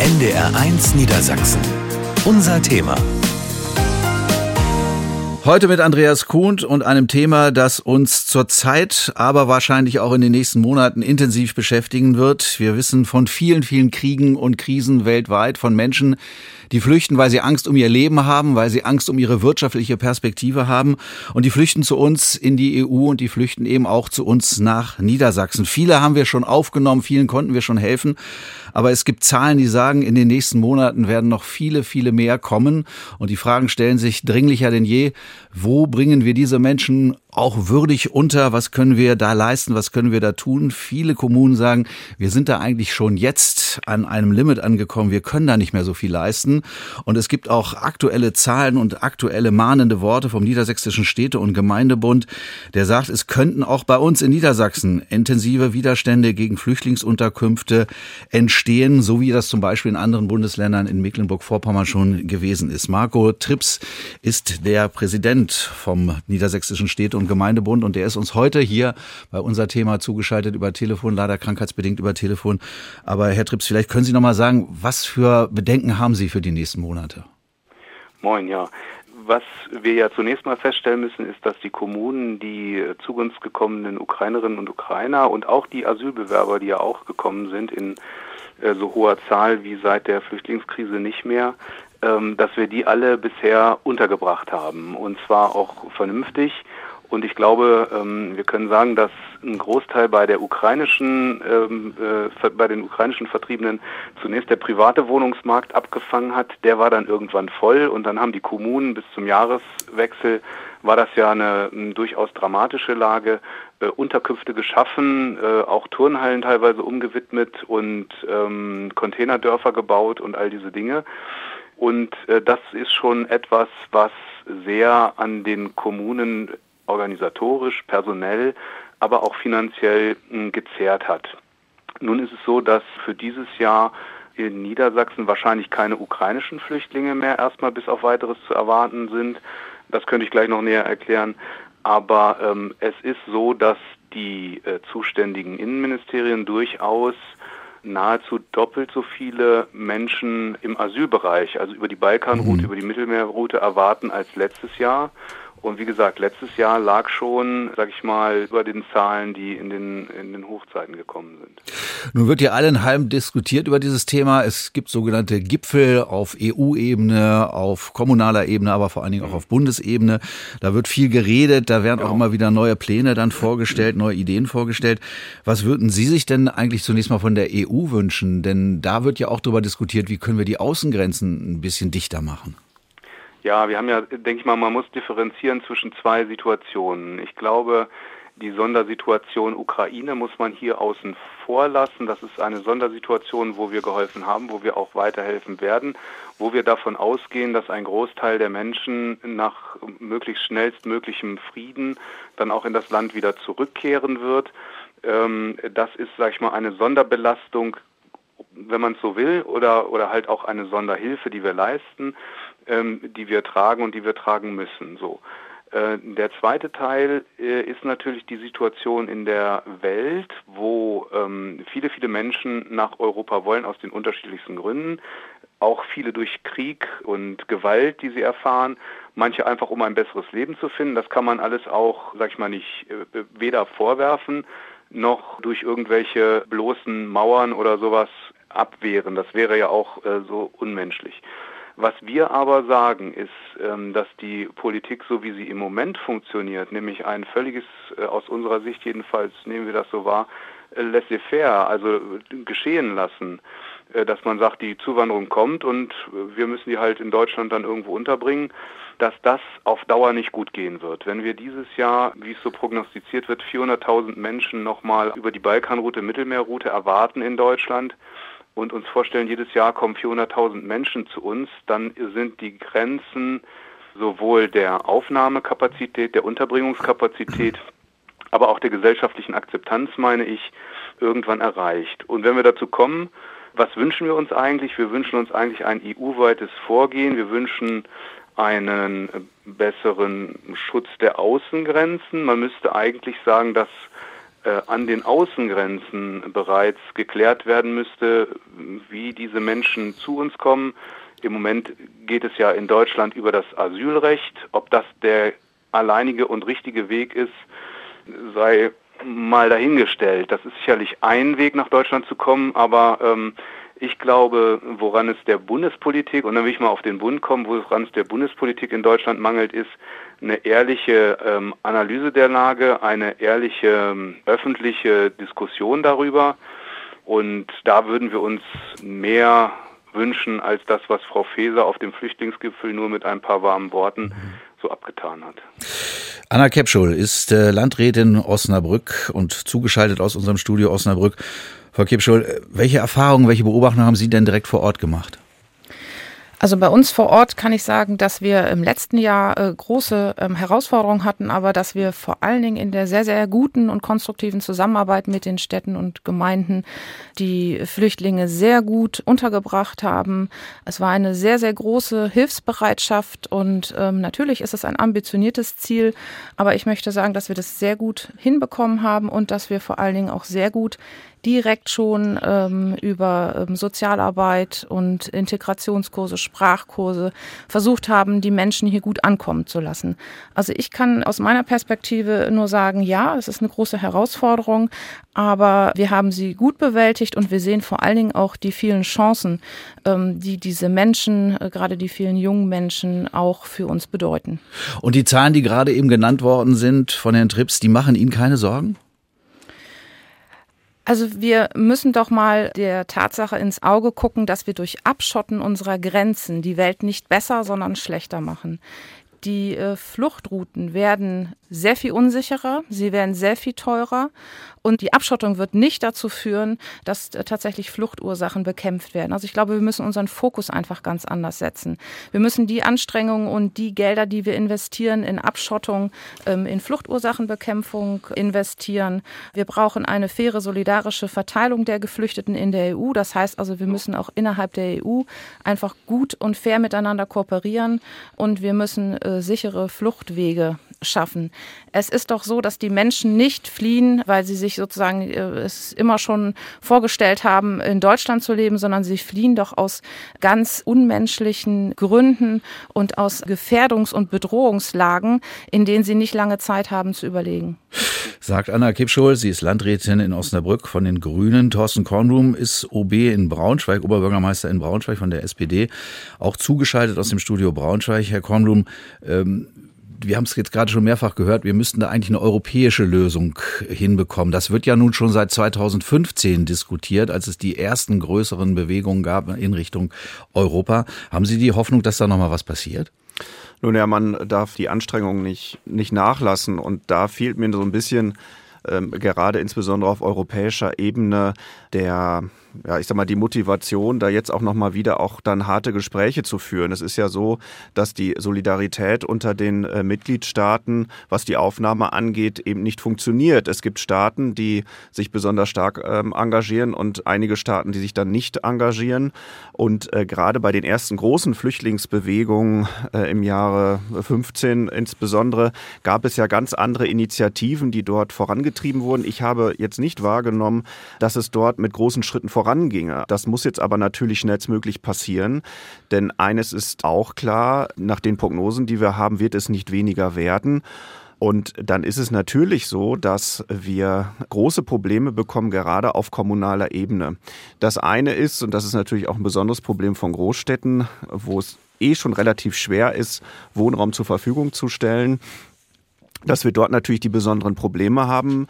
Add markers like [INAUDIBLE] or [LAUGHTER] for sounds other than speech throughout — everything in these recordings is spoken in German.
NDR1 Niedersachsen. Unser Thema. Heute mit Andreas Kuhnt und einem Thema, das uns zurzeit, aber wahrscheinlich auch in den nächsten Monaten intensiv beschäftigen wird. Wir wissen von vielen, vielen Kriegen und Krisen weltweit, von Menschen, die flüchten, weil sie Angst um ihr Leben haben, weil sie Angst um ihre wirtschaftliche Perspektive haben. Und die flüchten zu uns in die EU und die flüchten eben auch zu uns nach Niedersachsen. Viele haben wir schon aufgenommen, vielen konnten wir schon helfen. Aber es gibt Zahlen, die sagen, in den nächsten Monaten werden noch viele, viele mehr kommen. Und die Fragen stellen sich dringlicher denn je. Wo bringen wir diese Menschen auch würdig unter? Was können wir da leisten? Was können wir da tun? Viele Kommunen sagen, wir sind da eigentlich schon jetzt an einem Limit angekommen. Wir können da nicht mehr so viel leisten. Und es gibt auch aktuelle Zahlen und aktuelle mahnende Worte vom Niedersächsischen Städte- und Gemeindebund, der sagt, es könnten auch bei uns in Niedersachsen intensive Widerstände gegen Flüchtlingsunterkünfte entstehen, so wie das zum Beispiel in anderen Bundesländern in Mecklenburg-Vorpommern schon gewesen ist. Marco Trips ist der Präsident vom Niedersächsischen Städte- und und Gemeindebund und der ist uns heute hier bei unser Thema zugeschaltet über Telefon, leider krankheitsbedingt über Telefon. Aber Herr Trips, vielleicht können Sie noch mal sagen, was für Bedenken haben Sie für die nächsten Monate? Moin, ja. Was wir ja zunächst mal feststellen müssen, ist, dass die Kommunen die zu uns gekommenen Ukrainerinnen und Ukrainer und auch die Asylbewerber, die ja auch gekommen sind in äh, so hoher Zahl wie seit der Flüchtlingskrise nicht mehr, dass wir die alle bisher untergebracht haben und zwar auch vernünftig und ich glaube, ähm, wir können sagen, dass ein Großteil bei der ukrainischen, ähm, äh, bei den ukrainischen Vertriebenen zunächst der private Wohnungsmarkt abgefangen hat. Der war dann irgendwann voll und dann haben die Kommunen bis zum Jahreswechsel war das ja eine, eine durchaus dramatische Lage, äh, Unterkünfte geschaffen, äh, auch Turnhallen teilweise umgewidmet und ähm, Containerdörfer gebaut und all diese Dinge. Und äh, das ist schon etwas, was sehr an den Kommunen organisatorisch, personell, aber auch finanziell hm, gezehrt hat. Nun ist es so, dass für dieses Jahr in Niedersachsen wahrscheinlich keine ukrainischen Flüchtlinge mehr erstmal bis auf weiteres zu erwarten sind. Das könnte ich gleich noch näher erklären. Aber ähm, es ist so, dass die äh, zuständigen Innenministerien durchaus nahezu doppelt so viele Menschen im Asylbereich, also über die Balkanroute, mhm. über die Mittelmeerroute erwarten als letztes Jahr. Und wie gesagt, letztes Jahr lag schon, sag ich mal, über den Zahlen, die in den, in den Hochzeiten gekommen sind. Nun wird ja allenheim diskutiert über dieses Thema. Es gibt sogenannte Gipfel auf EU-Ebene, auf kommunaler Ebene, aber vor allen Dingen auch auf Bundesebene. Da wird viel geredet, da werden auch immer wieder neue Pläne dann vorgestellt, neue Ideen vorgestellt. Was würden Sie sich denn eigentlich zunächst mal von der EU wünschen? Denn da wird ja auch darüber diskutiert, wie können wir die Außengrenzen ein bisschen dichter machen. Ja, wir haben ja, denke ich mal, man muss differenzieren zwischen zwei Situationen. Ich glaube, die Sondersituation Ukraine muss man hier außen vor lassen. Das ist eine Sondersituation, wo wir geholfen haben, wo wir auch weiterhelfen werden, wo wir davon ausgehen, dass ein Großteil der Menschen nach möglichst schnellstmöglichem Frieden dann auch in das Land wieder zurückkehren wird. Ähm, das ist, sag ich mal, eine Sonderbelastung, wenn man es so will, oder, oder halt auch eine Sonderhilfe, die wir leisten ähm, die wir tragen und die wir tragen müssen. So. Äh, der zweite Teil äh, ist natürlich die Situation in der Welt, wo ähm, viele, viele Menschen nach Europa wollen aus den unterschiedlichsten Gründen. Auch viele durch Krieg und Gewalt, die sie erfahren. Manche einfach, um ein besseres Leben zu finden. Das kann man alles auch, sag ich mal, nicht äh, weder vorwerfen noch durch irgendwelche bloßen Mauern oder sowas abwehren. Das wäre ja auch äh, so unmenschlich. Was wir aber sagen, ist, ähm, dass die Politik, so wie sie im Moment funktioniert, nämlich ein völliges, äh, aus unserer Sicht jedenfalls, nehmen wir das so wahr, äh, laissez-faire, also geschehen lassen, äh, dass man sagt, die Zuwanderung kommt und wir müssen die halt in Deutschland dann irgendwo unterbringen, dass das auf Dauer nicht gut gehen wird. Wenn wir dieses Jahr, wie es so prognostiziert wird, 400.000 Menschen nochmal über die Balkanroute, Mittelmeerroute erwarten in Deutschland, und uns vorstellen, jedes Jahr kommen 400.000 Menschen zu uns, dann sind die Grenzen sowohl der Aufnahmekapazität, der Unterbringungskapazität, aber auch der gesellschaftlichen Akzeptanz, meine ich, irgendwann erreicht. Und wenn wir dazu kommen, was wünschen wir uns eigentlich? Wir wünschen uns eigentlich ein EU-weites Vorgehen. Wir wünschen einen besseren Schutz der Außengrenzen. Man müsste eigentlich sagen, dass an den Außengrenzen bereits geklärt werden müsste, wie diese Menschen zu uns kommen. Im Moment geht es ja in Deutschland über das Asylrecht. Ob das der alleinige und richtige Weg ist, sei mal dahingestellt. Das ist sicherlich ein Weg, nach Deutschland zu kommen, aber ähm, ich glaube, woran es der Bundespolitik, und dann will ich mal auf den Bund kommen, woran es der Bundespolitik in Deutschland mangelt, ist eine ehrliche ähm, Analyse der Lage, eine ehrliche ähm, öffentliche Diskussion darüber. Und da würden wir uns mehr wünschen als das, was Frau Faeser auf dem Flüchtlingsgipfel nur mit ein paar warmen Worten so abgetan hat. Anna Kepschul ist äh, Landrätin Osnabrück und zugeschaltet aus unserem Studio Osnabrück. Frau Kepschul, welche Erfahrungen, welche Beobachtungen haben Sie denn direkt vor Ort gemacht? Also bei uns vor Ort kann ich sagen, dass wir im letzten Jahr äh, große ähm, Herausforderungen hatten, aber dass wir vor allen Dingen in der sehr, sehr guten und konstruktiven Zusammenarbeit mit den Städten und Gemeinden die Flüchtlinge sehr gut untergebracht haben. Es war eine sehr, sehr große Hilfsbereitschaft und ähm, natürlich ist es ein ambitioniertes Ziel, aber ich möchte sagen, dass wir das sehr gut hinbekommen haben und dass wir vor allen Dingen auch sehr gut direkt schon ähm, über ähm, Sozialarbeit und Integrationskurse, Sprachkurse versucht haben, die Menschen hier gut ankommen zu lassen. Also ich kann aus meiner Perspektive nur sagen, ja, es ist eine große Herausforderung, aber wir haben sie gut bewältigt und wir sehen vor allen Dingen auch die vielen Chancen, ähm, die diese Menschen, äh, gerade die vielen jungen Menschen auch für uns bedeuten. Und die Zahlen, die gerade eben genannt worden sind von Herrn Trips, die machen Ihnen keine Sorgen? Also wir müssen doch mal der Tatsache ins Auge gucken, dass wir durch Abschotten unserer Grenzen die Welt nicht besser, sondern schlechter machen. Die äh, Fluchtrouten werden sehr viel unsicherer, sie werden sehr viel teurer und die Abschottung wird nicht dazu führen, dass äh, tatsächlich Fluchtursachen bekämpft werden. Also ich glaube, wir müssen unseren Fokus einfach ganz anders setzen. Wir müssen die Anstrengungen und die Gelder, die wir investieren in Abschottung, ähm, in Fluchtursachenbekämpfung investieren. Wir brauchen eine faire, solidarische Verteilung der Geflüchteten in der EU. Das heißt also, wir müssen auch innerhalb der EU einfach gut und fair miteinander kooperieren und wir müssen äh, sichere Fluchtwege schaffen. Es ist doch so, dass die Menschen nicht fliehen, weil sie sich sozusagen äh, es immer schon vorgestellt haben, in Deutschland zu leben, sondern sie fliehen doch aus ganz unmenschlichen Gründen und aus Gefährdungs- und Bedrohungslagen, in denen sie nicht lange Zeit haben zu überlegen. Sagt Anna Kipschul, sie ist Landrätin in Osnabrück von den Grünen. Thorsten Kornblum ist OB in Braunschweig, Oberbürgermeister in Braunschweig von der SPD, auch zugeschaltet aus dem Studio Braunschweig. Herr Kornblum, ähm, wir haben es jetzt gerade schon mehrfach gehört, wir müssten da eigentlich eine europäische Lösung hinbekommen. Das wird ja nun schon seit 2015 diskutiert, als es die ersten größeren Bewegungen gab in Richtung Europa. Haben Sie die Hoffnung, dass da nochmal was passiert? Nun ja, man darf die Anstrengungen nicht, nicht nachlassen und da fehlt mir so ein bisschen ähm, gerade insbesondere auf europäischer Ebene der ja, ich sag mal, die Motivation, da jetzt auch nochmal wieder auch dann harte Gespräche zu führen. Es ist ja so, dass die Solidarität unter den äh, Mitgliedstaaten, was die Aufnahme angeht, eben nicht funktioniert. Es gibt Staaten, die sich besonders stark ähm, engagieren und einige Staaten, die sich dann nicht engagieren. Und äh, gerade bei den ersten großen Flüchtlingsbewegungen äh, im Jahre 15 insbesondere gab es ja ganz andere Initiativen, die dort vorangetrieben wurden. Ich habe jetzt nicht wahrgenommen, dass es dort mit großen Schritten voran voranginge. Das muss jetzt aber natürlich schnellstmöglich passieren, denn eines ist auch klar, nach den Prognosen, die wir haben, wird es nicht weniger werden. Und dann ist es natürlich so, dass wir große Probleme bekommen, gerade auf kommunaler Ebene. Das eine ist, und das ist natürlich auch ein besonderes Problem von Großstädten, wo es eh schon relativ schwer ist, Wohnraum zur Verfügung zu stellen, dass wir dort natürlich die besonderen Probleme haben.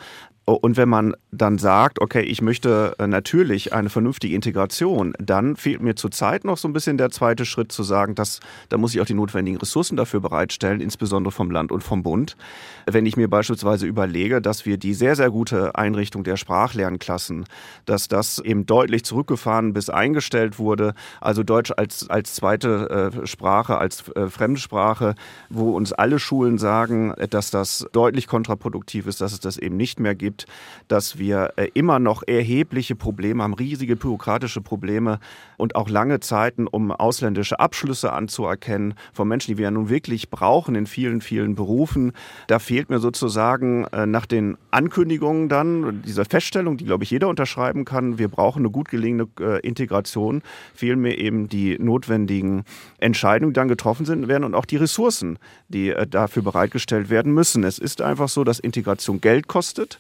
Und wenn man dann sagt, okay, ich möchte äh, natürlich eine vernünftige Integration, dann fehlt mir zurzeit noch so ein bisschen der zweite Schritt zu sagen, dass da muss ich auch die notwendigen Ressourcen dafür bereitstellen, insbesondere vom Land und vom Bund. Wenn ich mir beispielsweise überlege, dass wir die sehr, sehr gute Einrichtung der Sprachlernklassen, dass das eben deutlich zurückgefahren bis eingestellt wurde, also Deutsch als, als zweite äh, Sprache, als äh, Fremdsprache, wo uns alle Schulen sagen, dass das deutlich kontraproduktiv ist, dass es das eben nicht mehr gibt gibt, dass wir äh, immer noch erhebliche Probleme haben, riesige bürokratische Probleme und auch lange Zeiten, um ausländische Abschlüsse anzuerkennen von Menschen, die wir ja nun wirklich brauchen in vielen, vielen Berufen. Da fehlt mir sozusagen äh, nach den Ankündigungen dann, dieser Feststellung, die, glaube ich, jeder unterschreiben kann, wir brauchen eine gut gelingende äh, Integration, fehlen mir eben die notwendigen Entscheidungen, die dann getroffen sind werden und auch die Ressourcen, die dafür bereitgestellt werden müssen. Es ist einfach so, dass Integration Geld kostet.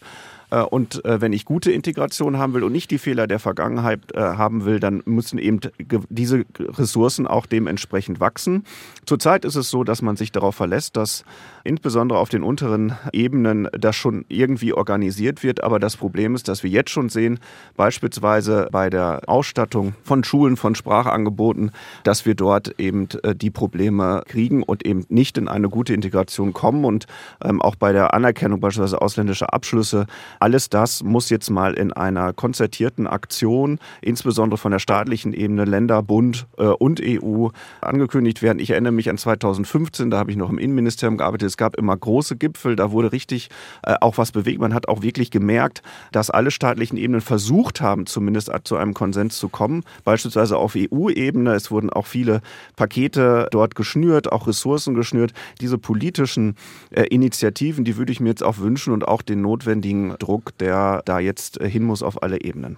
Äh, und äh, wenn ich gute Integration haben will und nicht die Fehler der Vergangenheit äh, haben will, dann müssen eben diese Ressourcen auch dementsprechend wachsen. Zurzeit ist es so, dass man sich darauf verlässt, dass insbesondere auf den unteren Ebenen das schon irgendwie organisiert wird. Aber das Problem ist, dass wir jetzt schon sehen, beispielsweise bei der Ausstattung von Schulen, von Sprachangeboten, dass wir dort eben die Probleme kriegen und eben nicht in eine gute Integration kommen. Und ähm, auch bei der Anerkennung beispielsweise ausländischer Abschlüsse alles das muss jetzt mal in einer konzertierten Aktion, insbesondere von der staatlichen Ebene, Länder, Bund äh, und EU, angekündigt werden. Ich erinnere mich an 2015, da habe ich noch im Innenministerium gearbeitet. Es gab immer große Gipfel, da wurde richtig äh, auch was bewegt. Man hat auch wirklich gemerkt, dass alle staatlichen Ebenen versucht haben, zumindest zu einem Konsens zu kommen. Beispielsweise auf EU-Ebene. Es wurden auch viele Pakete dort geschnürt, auch Ressourcen geschnürt. Diese politischen äh, Initiativen, die würde ich mir jetzt auch wünschen und auch den notwendigen Druck Druck, der da jetzt äh, hin muss auf alle Ebenen.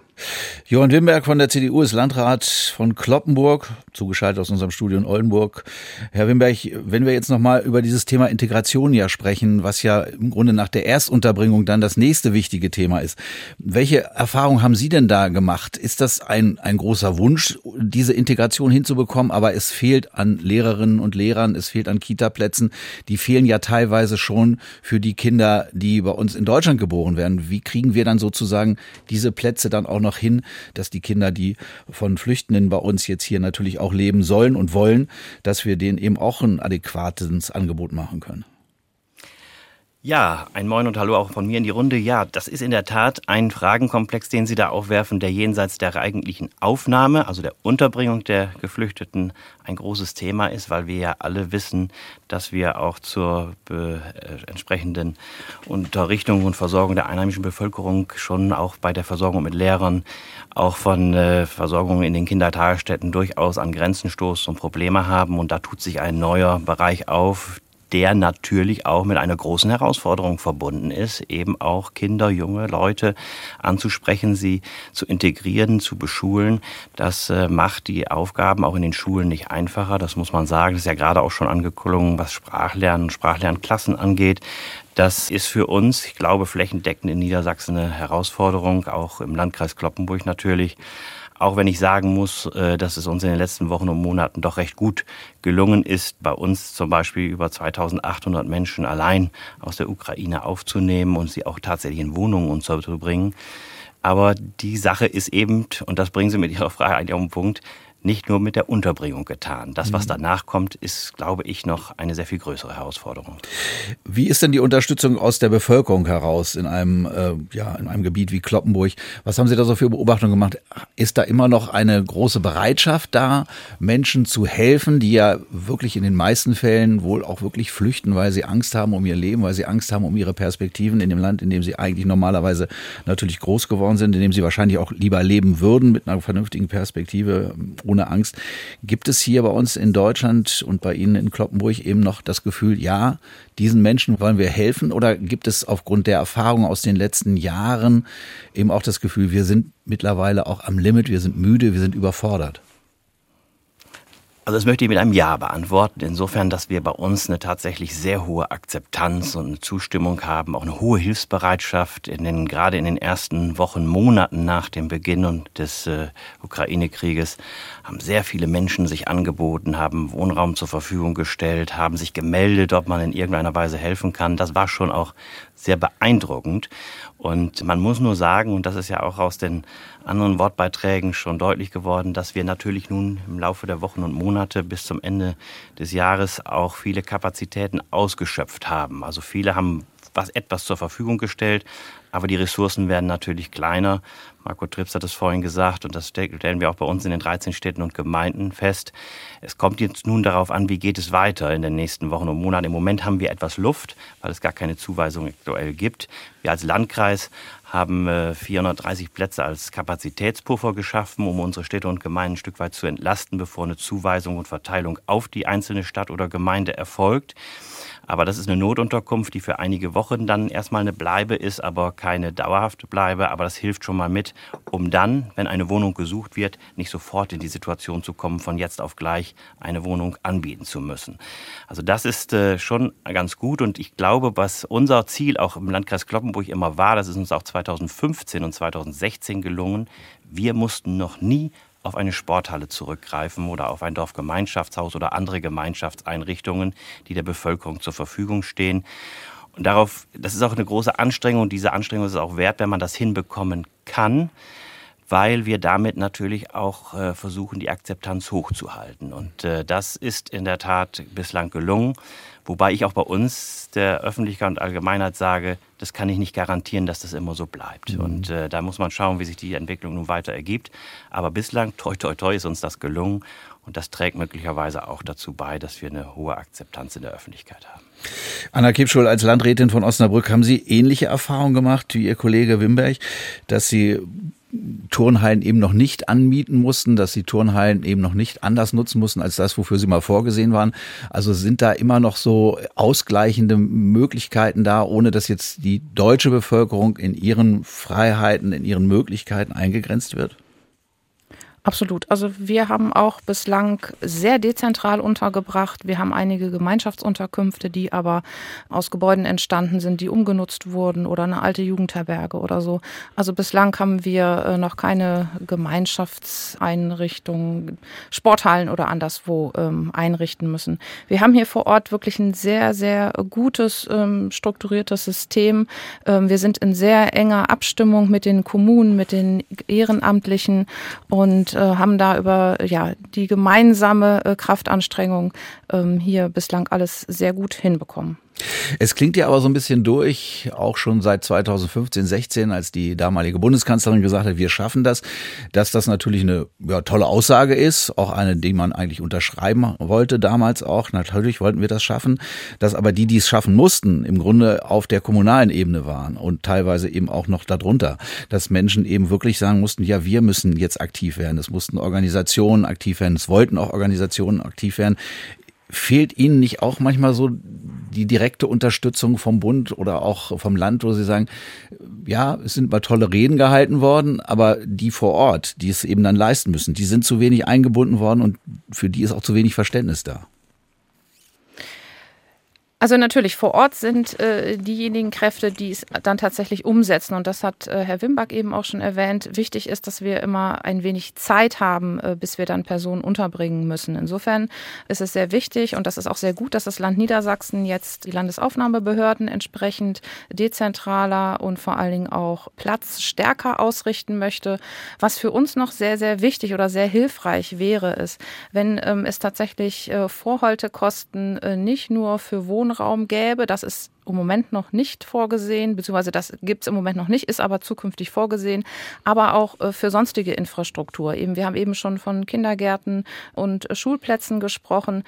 Johann Wimberg von der CDU ist Landrat von Kloppenburg, zugeschaltet aus unserem Studio in Oldenburg. Herr Wimberg, wenn wir jetzt nochmal über dieses Thema Integration ja sprechen, was ja im Grunde nach der Erstunterbringung dann das nächste wichtige Thema ist. Welche Erfahrungen haben Sie denn da gemacht? Ist das ein, ein großer Wunsch, diese Integration hinzubekommen, aber es fehlt an Lehrerinnen und Lehrern, es fehlt an Kitaplätzen. Die fehlen ja teilweise schon für die Kinder, die bei uns in Deutschland geboren werden wie kriegen wir dann sozusagen diese Plätze dann auch noch hin, dass die Kinder, die von Flüchtenden bei uns jetzt hier natürlich auch leben sollen und wollen, dass wir denen eben auch ein adäquates Angebot machen können? Ja, ein Moin und Hallo auch von mir in die Runde. Ja, das ist in der Tat ein Fragenkomplex, den Sie da aufwerfen, der jenseits der eigentlichen Aufnahme, also der Unterbringung der Geflüchteten, ein großes Thema ist, weil wir ja alle wissen, dass wir auch zur äh, entsprechenden Unterrichtung und Versorgung der einheimischen Bevölkerung schon auch bei der Versorgung mit Lehrern, auch von äh, Versorgung in den Kindertagesstätten durchaus an Grenzen stoßen und Probleme haben. Und da tut sich ein neuer Bereich auf, der natürlich auch mit einer großen Herausforderung verbunden ist, eben auch Kinder, junge Leute anzusprechen, sie zu integrieren, zu beschulen. Das äh, macht die Aufgaben auch in den Schulen nicht einfacher, das muss man sagen. Das ist ja gerade auch schon angeklungen, was Sprachlernen und Sprachlernklassen angeht. Das ist für uns, ich glaube, flächendeckend in Niedersachsen eine Herausforderung, auch im Landkreis Kloppenburg natürlich. Auch wenn ich sagen muss, äh, dass es uns in den letzten Wochen und Monaten doch recht gut gelungen ist, bei uns zum Beispiel über 2800 Menschen allein aus der Ukraine aufzunehmen und sie auch tatsächlich in Wohnungen unterzubringen. Aber die Sache ist eben, und das bringen Sie mit [LAUGHS] Ihrer Frage eigentlich auf den Punkt, nicht nur mit der Unterbringung getan. Das, was mhm. danach kommt, ist, glaube ich, noch eine sehr viel größere Herausforderung. Wie ist denn die Unterstützung aus der Bevölkerung heraus in einem, äh, ja, in einem Gebiet wie Kloppenburg? Was haben Sie da so für Beobachtungen gemacht? Ist da immer noch eine große Bereitschaft da, Menschen zu helfen, die ja wirklich in den meisten Fällen wohl auch wirklich flüchten, weil sie Angst haben um ihr Leben, weil sie Angst haben um ihre Perspektiven in dem Land, in dem sie eigentlich normalerweise natürlich groß geworden sind, in dem sie wahrscheinlich auch lieber leben würden mit einer vernünftigen Perspektive, ohne Angst. Gibt es hier bei uns in Deutschland und bei Ihnen in Kloppenburg eben noch das Gefühl, ja, diesen Menschen wollen wir helfen? Oder gibt es aufgrund der Erfahrung aus den letzten Jahren eben auch das Gefühl, wir sind mittlerweile auch am Limit, wir sind müde, wir sind überfordert? Also das möchte ich mit einem Ja beantworten. Insofern, dass wir bei uns eine tatsächlich sehr hohe Akzeptanz und eine Zustimmung haben, auch eine hohe Hilfsbereitschaft in den, gerade in den ersten Wochen, Monaten nach dem Beginn des äh, Ukraine-Krieges haben sehr viele Menschen sich angeboten, haben Wohnraum zur Verfügung gestellt, haben sich gemeldet, ob man in irgendeiner Weise helfen kann. Das war schon auch sehr beeindruckend. Und man muss nur sagen, und das ist ja auch aus den anderen Wortbeiträgen schon deutlich geworden, dass wir natürlich nun im Laufe der Wochen und Monate bis zum Ende des Jahres auch viele Kapazitäten ausgeschöpft haben. Also viele haben was etwas zur Verfügung gestellt, aber die Ressourcen werden natürlich kleiner. Marco Trips hat es vorhin gesagt und das stellen wir auch bei uns in den 13 Städten und Gemeinden fest. Es kommt jetzt nun darauf an, wie geht es weiter in den nächsten Wochen und Monaten. Im Moment haben wir etwas Luft, weil es gar keine Zuweisung aktuell gibt. Wir als Landkreis haben 430 äh, Plätze als Kapazitätspuffer geschaffen, um unsere Städte und Gemeinden ein Stück weit zu entlasten, bevor eine Zuweisung und Verteilung auf die einzelne Stadt oder Gemeinde erfolgt. Aber das ist eine Notunterkunft, die für einige Wochen dann erstmal eine Bleibe ist, aber keine dauerhafte Bleibe. Aber das hilft schon mal mit, um dann, wenn eine Wohnung gesucht wird, nicht sofort in die Situation zu kommen, von jetzt auf gleich eine Wohnung anbieten zu müssen. Also das ist äh, schon ganz gut und ich glaube, was unser Ziel auch im Landkreis Kloppenburg immer war, das ist uns auch 2015 und 2016 gelungen. Wir mussten noch nie auf eine Sporthalle zurückgreifen oder auf ein Dorfgemeinschaftshaus oder andere Gemeinschaftseinrichtungen, die der Bevölkerung zur Verfügung stehen. Und darauf, das ist auch eine große Anstrengung. Diese Anstrengung ist auch wert, wenn man das hinbekommen kann, weil wir damit natürlich auch äh, versuchen, die Akzeptanz hochzuhalten. Und äh, das ist in der Tat bislang gelungen. Wobei ich auch bei uns der Öffentlichkeit und Allgemeinheit sage, das kann ich nicht garantieren, dass das immer so bleibt. Mhm. Und äh, da muss man schauen, wie sich die Entwicklung nun weiter ergibt. Aber bislang, toi, toi, toi, ist uns das gelungen. Und das trägt möglicherweise auch dazu bei, dass wir eine hohe Akzeptanz in der Öffentlichkeit haben. Anna Kipschul, als Landrätin von Osnabrück, haben Sie ähnliche Erfahrungen gemacht wie Ihr Kollege Wimberg, dass Sie Turnhallen eben noch nicht anmieten mussten, dass sie Turnhallen eben noch nicht anders nutzen mussten als das, wofür sie mal vorgesehen waren. Also sind da immer noch so ausgleichende Möglichkeiten da, ohne dass jetzt die deutsche Bevölkerung in ihren Freiheiten, in ihren Möglichkeiten eingegrenzt wird? Absolut. Also wir haben auch bislang sehr dezentral untergebracht. Wir haben einige Gemeinschaftsunterkünfte, die aber aus Gebäuden entstanden sind, die umgenutzt wurden oder eine alte Jugendherberge oder so. Also bislang haben wir äh, noch keine Gemeinschaftseinrichtungen, Sporthallen oder anderswo ähm, einrichten müssen. Wir haben hier vor Ort wirklich ein sehr, sehr gutes, ähm, strukturiertes System. Ähm, wir sind in sehr enger Abstimmung mit den Kommunen, mit den Ehrenamtlichen und äh, haben da über ja, die gemeinsame äh, Kraftanstrengung ähm, hier bislang alles sehr gut hinbekommen. Es klingt ja aber so ein bisschen durch, auch schon seit 2015, 16, als die damalige Bundeskanzlerin gesagt hat, wir schaffen das, dass das natürlich eine ja, tolle Aussage ist, auch eine, die man eigentlich unterschreiben wollte damals auch. Natürlich wollten wir das schaffen, dass aber die, die es schaffen mussten, im Grunde auf der kommunalen Ebene waren und teilweise eben auch noch darunter, dass Menschen eben wirklich sagen mussten, ja, wir müssen jetzt aktiv werden. Es mussten Organisationen aktiv werden, es wollten auch Organisationen aktiv werden. Fehlt Ihnen nicht auch manchmal so die direkte Unterstützung vom Bund oder auch vom Land, wo Sie sagen, ja, es sind mal tolle Reden gehalten worden, aber die vor Ort, die es eben dann leisten müssen, die sind zu wenig eingebunden worden und für die ist auch zu wenig Verständnis da? Also natürlich, vor Ort sind äh, diejenigen Kräfte, die es dann tatsächlich umsetzen. Und das hat äh, Herr Wimback eben auch schon erwähnt. Wichtig ist, dass wir immer ein wenig Zeit haben, äh, bis wir dann Personen unterbringen müssen. Insofern ist es sehr wichtig und das ist auch sehr gut, dass das Land Niedersachsen jetzt die Landesaufnahmebehörden entsprechend dezentraler und vor allen Dingen auch Platz stärker ausrichten möchte. Was für uns noch sehr, sehr wichtig oder sehr hilfreich wäre, ist, wenn ähm, es tatsächlich äh, Vorhaltekosten äh, nicht nur für Wohnungen Wohnraum gäbe. Das ist im Moment noch nicht vorgesehen, beziehungsweise das gibt es im Moment noch nicht, ist aber zukünftig vorgesehen, aber auch äh, für sonstige Infrastruktur. Eben, wir haben eben schon von Kindergärten und Schulplätzen gesprochen.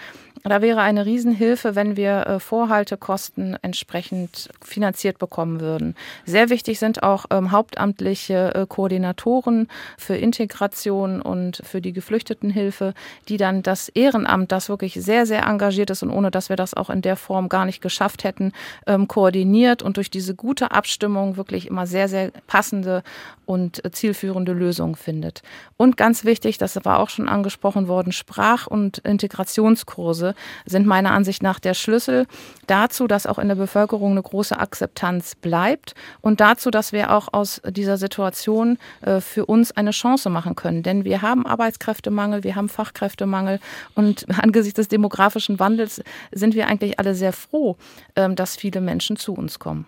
Da wäre eine Riesenhilfe, wenn wir äh, Vorhaltekosten entsprechend finanziert bekommen würden. Sehr wichtig sind auch ähm, hauptamtliche äh, Koordinatoren für Integration und für die Geflüchtetenhilfe, die dann das Ehrenamt, das wirklich sehr, sehr engagiert ist und ohne dass wir das auch in der Form gar nicht geschafft hätten, ähm, koordiniert und durch diese gute Abstimmung wirklich immer sehr, sehr passende und äh, zielführende Lösungen findet. Und ganz wichtig, das war auch schon angesprochen worden, Sprach- und Integrationskurse sind meiner Ansicht nach der Schlüssel dazu, dass auch in der Bevölkerung eine große Akzeptanz bleibt und dazu, dass wir auch aus dieser Situation äh, für uns eine Chance machen können. Denn wir haben Arbeitskräftemangel, wir haben Fachkräftemangel und [LAUGHS] angesichts des demografischen Wandels sind wir eigentlich alle sehr froh, ähm, dass viele Menschen zu uns kommen.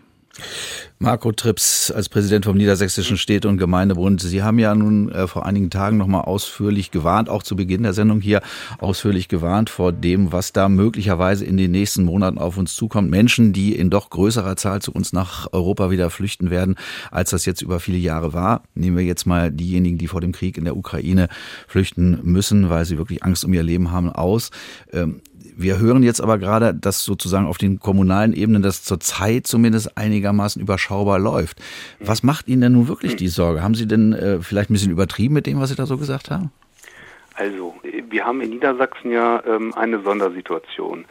Marco Trips als Präsident vom Niedersächsischen Städte- und Gemeindebund. Sie haben ja nun äh, vor einigen Tagen nochmal ausführlich gewarnt, auch zu Beginn der Sendung hier ausführlich gewarnt vor dem, was da möglicherweise in den nächsten Monaten auf uns zukommt. Menschen, die in doch größerer Zahl zu uns nach Europa wieder flüchten werden, als das jetzt über viele Jahre war. Nehmen wir jetzt mal diejenigen, die vor dem Krieg in der Ukraine flüchten müssen, weil sie wirklich Angst um ihr Leben haben, aus. Ähm, wir hören jetzt aber gerade, dass sozusagen auf den kommunalen Ebenen das zurzeit zumindest einigermaßen überschaubar läuft. Was macht Ihnen denn nun wirklich die Sorge? Haben Sie denn äh, vielleicht ein bisschen übertrieben mit dem, was Sie da so gesagt haben? Also, wir haben in Niedersachsen ja ähm, eine Sondersituation.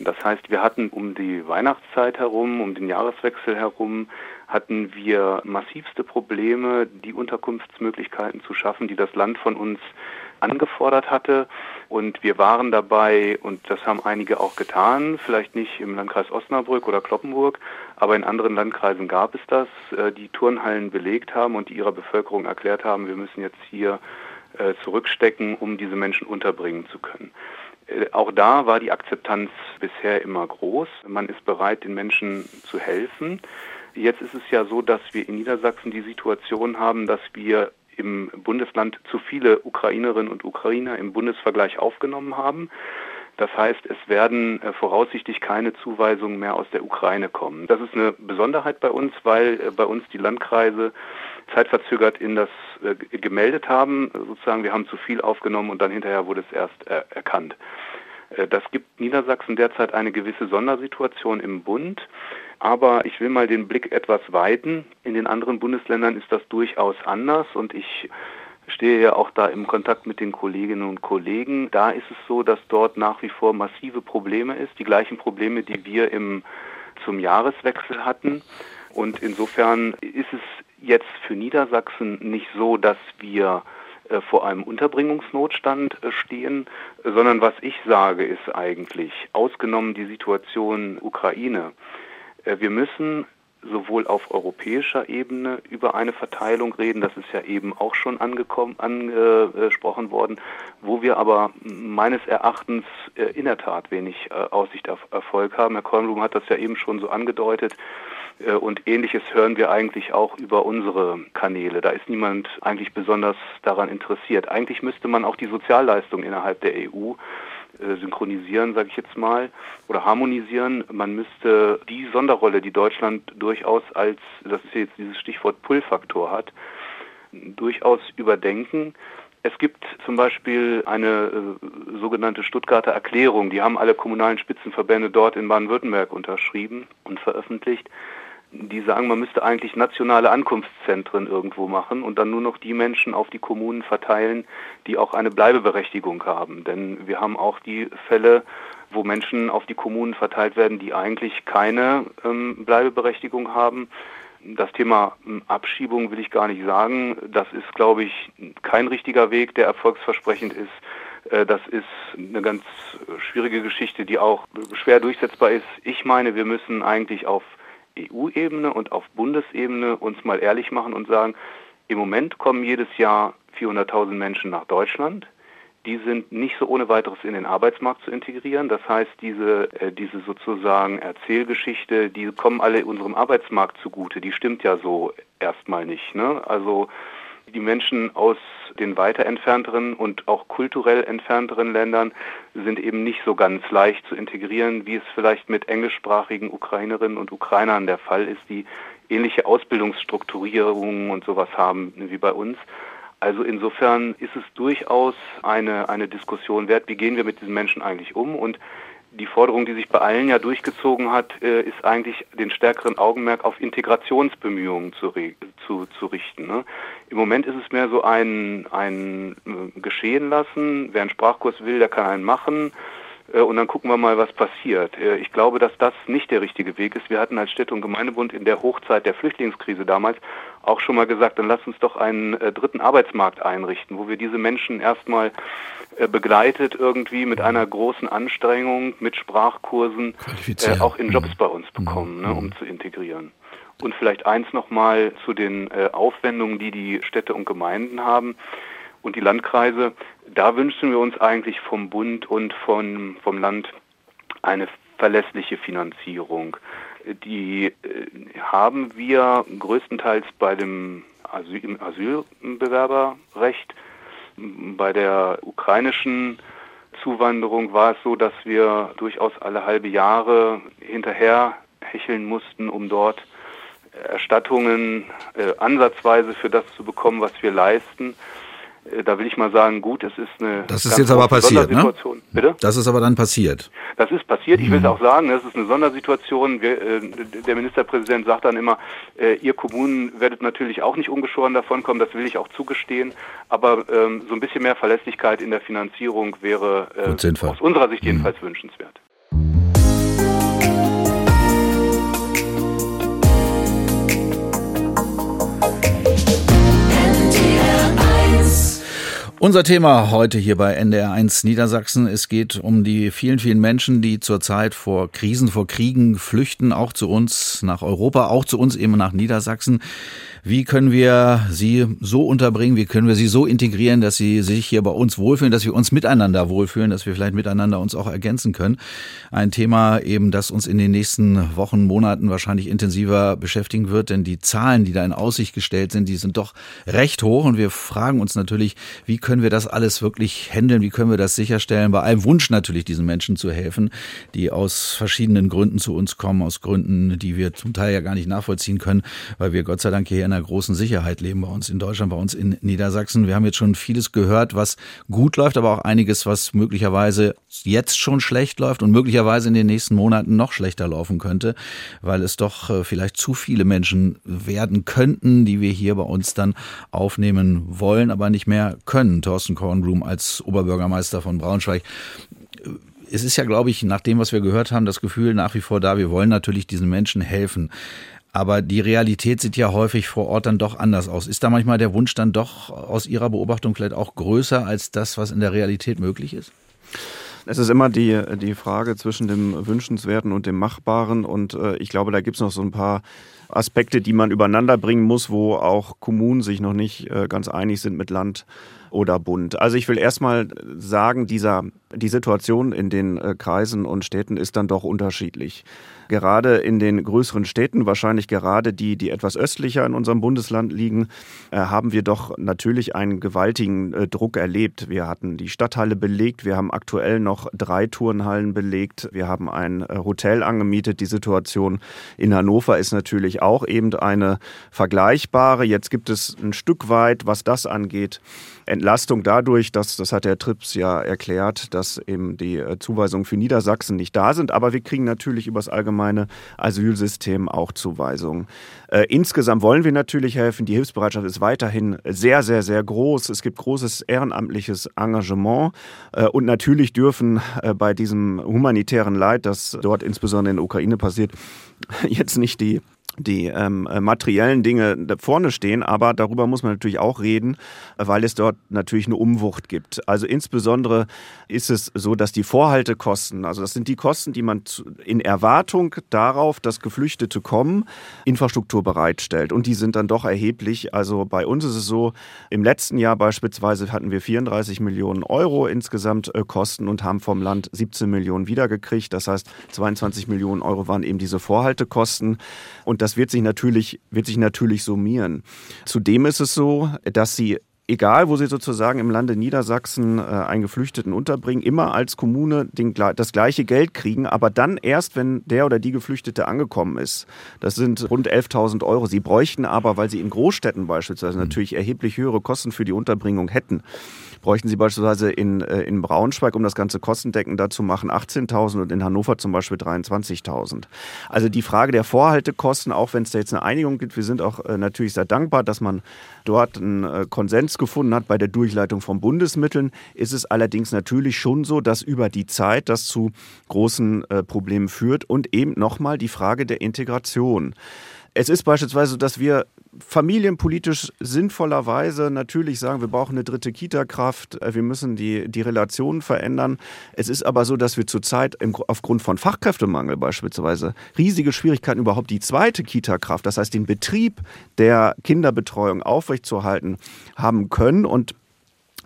Das heißt, wir hatten um die Weihnachtszeit herum, um den Jahreswechsel herum, hatten wir massivste Probleme, die Unterkunftsmöglichkeiten zu schaffen, die das Land von uns angefordert hatte. Und wir waren dabei, und das haben einige auch getan, vielleicht nicht im Landkreis Osnabrück oder Kloppenburg, aber in anderen Landkreisen gab es das, äh, die Turnhallen belegt haben und die ihrer Bevölkerung erklärt haben, wir müssen jetzt hier äh, zurückstecken, um diese Menschen unterbringen zu können. Äh, auch da war die Akzeptanz bisher immer groß. Man ist bereit, den Menschen zu helfen. Jetzt ist es ja so, dass wir in Niedersachsen die Situation haben, dass wir im Bundesland zu viele Ukrainerinnen und Ukrainer im Bundesvergleich aufgenommen haben. Das heißt, es werden äh, voraussichtlich keine Zuweisungen mehr aus der Ukraine kommen. Das ist eine Besonderheit bei uns, weil äh, bei uns die Landkreise zeitverzögert in das äh, gemeldet haben. Sozusagen, wir haben zu viel aufgenommen und dann hinterher wurde es erst erkannt. Das gibt Niedersachsen derzeit eine gewisse Sondersituation im Bund. Aber ich will mal den Blick etwas weiten. In den anderen Bundesländern ist das durchaus anders und ich stehe ja auch da im Kontakt mit den Kolleginnen und Kollegen. Da ist es so, dass dort nach wie vor massive Probleme ist, die gleichen Probleme, die wir im, zum Jahreswechsel hatten. Und insofern ist es jetzt für Niedersachsen nicht so, dass wir äh, vor einem Unterbringungsnotstand äh, stehen, sondern was ich sage ist eigentlich, ausgenommen die Situation Ukraine, wir müssen sowohl auf europäischer Ebene über eine Verteilung reden, das ist ja eben auch schon angekommen, angesprochen worden, wo wir aber meines Erachtens äh, in der Tat wenig äh, Aussicht auf Erfolg haben. Herr Kornblum hat das ja eben schon so angedeutet. Und ähnliches hören wir eigentlich auch über unsere Kanäle. Da ist niemand eigentlich besonders daran interessiert. Eigentlich müsste man auch die Sozialleistung innerhalb der EU äh, synchronisieren, sage ich jetzt mal, oder harmonisieren. Man müsste die Sonderrolle, die Deutschland durchaus als, das ist jetzt dieses Stichwort Pull-Faktor hat, durchaus überdenken. Es gibt zum Beispiel eine äh, sogenannte Stuttgarter Erklärung, die haben alle kommunalen Spitzenverbände dort in Baden-Württemberg unterschrieben und veröffentlicht die sagen, man müsste eigentlich nationale Ankunftszentren irgendwo machen und dann nur noch die Menschen auf die Kommunen verteilen, die auch eine Bleibeberechtigung haben. Denn wir haben auch die Fälle, wo Menschen auf die Kommunen verteilt werden, die eigentlich keine ähm, Bleibeberechtigung haben. Das Thema ähm, Abschiebung will ich gar nicht sagen. Das ist, glaube ich, kein richtiger Weg, der erfolgsversprechend ist. Äh, das ist eine ganz schwierige Geschichte, die auch schwer durchsetzbar ist. Ich meine, wir müssen eigentlich auf EU-Ebene und auf Bundesebene uns mal ehrlich machen und sagen, im Moment kommen jedes Jahr 400.000 Menschen nach Deutschland. Die sind nicht so ohne weiteres in den Arbeitsmarkt zu integrieren. Das heißt, diese, äh, diese sozusagen Erzählgeschichte, die kommen alle unserem Arbeitsmarkt zugute. Die stimmt ja so erstmal nicht. Ne? Also die Menschen aus den weiter entfernteren und auch kulturell entfernteren Ländern sind eben nicht so ganz leicht zu integrieren, wie es vielleicht mit englischsprachigen Ukrainerinnen und Ukrainern der Fall ist, die ähnliche Ausbildungsstrukturierungen und sowas haben wie bei uns. Also insofern ist es durchaus eine, eine Diskussion wert, wie gehen wir mit diesen Menschen eigentlich um und die Forderung, die sich bei allen ja durchgezogen hat, äh, ist eigentlich den stärkeren Augenmerk auf Integrationsbemühungen zu, zu, zu richten. Ne? Im Moment ist es mehr so ein, ein äh, Geschehen lassen. Wer einen Sprachkurs will, der kann einen machen. Äh, und dann gucken wir mal, was passiert. Ich glaube, dass das nicht der richtige Weg ist. Wir hatten als Städte- und Gemeindebund in der Hochzeit der Flüchtlingskrise damals auch schon mal gesagt, dann lass uns doch einen dritten Arbeitsmarkt einrichten, wo wir diese Menschen erstmal äh, begleitet irgendwie mit einer großen Anstrengung, mit Sprachkursen, äh, auch in Jobs mhm. bei uns bekommen, ne, um mhm. zu integrieren. Und vielleicht eins nochmal zu den äh, Aufwendungen, die die Städte und Gemeinden haben und die Landkreise. Da wünschen wir uns eigentlich vom Bund und von, vom Land eine verlässliche Finanzierung. die äh, haben wir größtenteils bei dem Asyl Asylbewerberrecht. Bei der ukrainischen Zuwanderung war es so, dass wir durchaus alle halbe Jahre hinterher hecheln mussten, um dort Erstattungen äh, ansatzweise für das zu bekommen, was wir leisten. Äh, da will ich mal sagen, gut, es ist eine. Das ist jetzt aber passiert, ne? Bitte? Das ist aber dann passiert. Das ist passiert. Ich will es mhm. auch sagen, das ist eine Sondersituation. Wir, äh, der Ministerpräsident sagt dann immer, äh, ihr Kommunen werdet natürlich auch nicht ungeschoren davon kommen. Das will ich auch zugestehen. Aber ähm, so ein bisschen mehr Verlässlichkeit in der Finanzierung wäre äh, aus unserer Sicht jedenfalls mhm. wünschenswert. Unser Thema heute hier bei NDR1 Niedersachsen. Es geht um die vielen, vielen Menschen, die zurzeit vor Krisen, vor Kriegen flüchten, auch zu uns nach Europa, auch zu uns eben nach Niedersachsen. Wie können wir sie so unterbringen? Wie können wir sie so integrieren, dass sie sich hier bei uns wohlfühlen, dass wir uns miteinander wohlfühlen, dass wir vielleicht miteinander uns auch ergänzen können? Ein Thema eben, das uns in den nächsten Wochen, Monaten wahrscheinlich intensiver beschäftigen wird, denn die Zahlen, die da in Aussicht gestellt sind, die sind doch recht hoch und wir fragen uns natürlich, wie können wir das alles wirklich handeln? Wie können wir das sicherstellen? Bei allem Wunsch natürlich, diesen Menschen zu helfen, die aus verschiedenen Gründen zu uns kommen, aus Gründen, die wir zum Teil ja gar nicht nachvollziehen können, weil wir Gott sei Dank hier in einer großen Sicherheit leben bei uns in Deutschland, bei uns in Niedersachsen. Wir haben jetzt schon vieles gehört, was gut läuft, aber auch einiges, was möglicherweise jetzt schon schlecht läuft und möglicherweise in den nächsten Monaten noch schlechter laufen könnte, weil es doch äh, vielleicht zu viele Menschen werden könnten, die wir hier bei uns dann aufnehmen wollen, aber nicht mehr können. Thorsten Kornblum als Oberbürgermeister von Braunschweig es ist ja, glaube ich, nach dem, was wir gehört haben, das Gefühl nach wie vor da, wir wollen natürlich diesen Menschen helfen. Aber die Realität sieht ja häufig vor Ort dann doch anders aus. Ist da manchmal der Wunsch dann doch aus Ihrer Beobachtung vielleicht auch größer als das, was in der Realität möglich ist? Es ist immer die, die Frage zwischen dem Wünschenswerten und dem Machbaren. Und äh, ich glaube, da gibt es noch so ein paar Aspekte, die man übereinander bringen muss, wo auch Kommunen sich noch nicht äh, ganz einig sind mit Land oder Bund. Also ich will erstmal sagen, dieser, die Situation in den äh, Kreisen und Städten ist dann doch unterschiedlich gerade in den größeren Städten, wahrscheinlich gerade die, die etwas östlicher in unserem Bundesland liegen, äh, haben wir doch natürlich einen gewaltigen äh, Druck erlebt. Wir hatten die Stadthalle belegt, wir haben aktuell noch drei Turnhallen belegt, wir haben ein Hotel angemietet. Die Situation in Hannover ist natürlich auch eben eine vergleichbare. Jetzt gibt es ein Stück weit, was das angeht, Entlastung dadurch, dass, das hat Herr Trips ja erklärt, dass eben die Zuweisungen für Niedersachsen nicht da sind. Aber wir kriegen natürlich übers allgemeine allgemeine Asylsystem auch Zuweisungen. Äh, insgesamt wollen wir natürlich helfen. Die Hilfsbereitschaft ist weiterhin sehr, sehr, sehr groß. Es gibt großes ehrenamtliches Engagement. Äh, und natürlich dürfen äh, bei diesem humanitären Leid, das dort insbesondere in der Ukraine passiert, [LAUGHS] jetzt nicht die die ähm, äh, materiellen Dinge vorne stehen, aber darüber muss man natürlich auch reden, weil es dort natürlich eine Umwucht gibt. Also insbesondere ist es so, dass die Vorhaltekosten, also das sind die Kosten, die man in Erwartung darauf, dass Geflüchtete kommen, Infrastruktur bereitstellt. Und die sind dann doch erheblich. Also bei uns ist es so, im letzten Jahr beispielsweise hatten wir 34 Millionen Euro insgesamt äh, Kosten und haben vom Land 17 Millionen wiedergekriegt. Das heißt, 22 Millionen Euro waren eben diese Vorhaltekosten. Und das wird sich natürlich, wird sich natürlich summieren. Zudem ist es so, dass sie egal wo sie sozusagen im Lande Niedersachsen äh, einen Geflüchteten unterbringen, immer als Kommune den, das gleiche Geld kriegen, aber dann erst, wenn der oder die Geflüchtete angekommen ist. Das sind rund 11.000 Euro. Sie bräuchten aber, weil sie in Großstädten beispielsweise natürlich erheblich höhere Kosten für die Unterbringung hätten, bräuchten Sie beispielsweise in, äh, in Braunschweig, um das Ganze kostendeckender zu machen, 18.000 und in Hannover zum Beispiel 23.000. Also die Frage der Vorhaltekosten, auch wenn es da jetzt eine Einigung gibt, wir sind auch äh, natürlich sehr dankbar, dass man dort einen äh, Konsens gefunden hat bei der Durchleitung von Bundesmitteln, ist es allerdings natürlich schon so, dass über die Zeit das zu großen Problemen führt und eben nochmal die Frage der Integration. Es ist beispielsweise so, dass wir familienpolitisch sinnvollerweise. Natürlich sagen, wir brauchen eine dritte Kita-Kraft, äh, wir müssen die, die Relationen verändern. Es ist aber so, dass wir zurzeit im, aufgrund von Fachkräftemangel beispielsweise riesige Schwierigkeiten überhaupt die zweite Kita-Kraft, das heißt den Betrieb der Kinderbetreuung aufrechtzuerhalten haben können. Und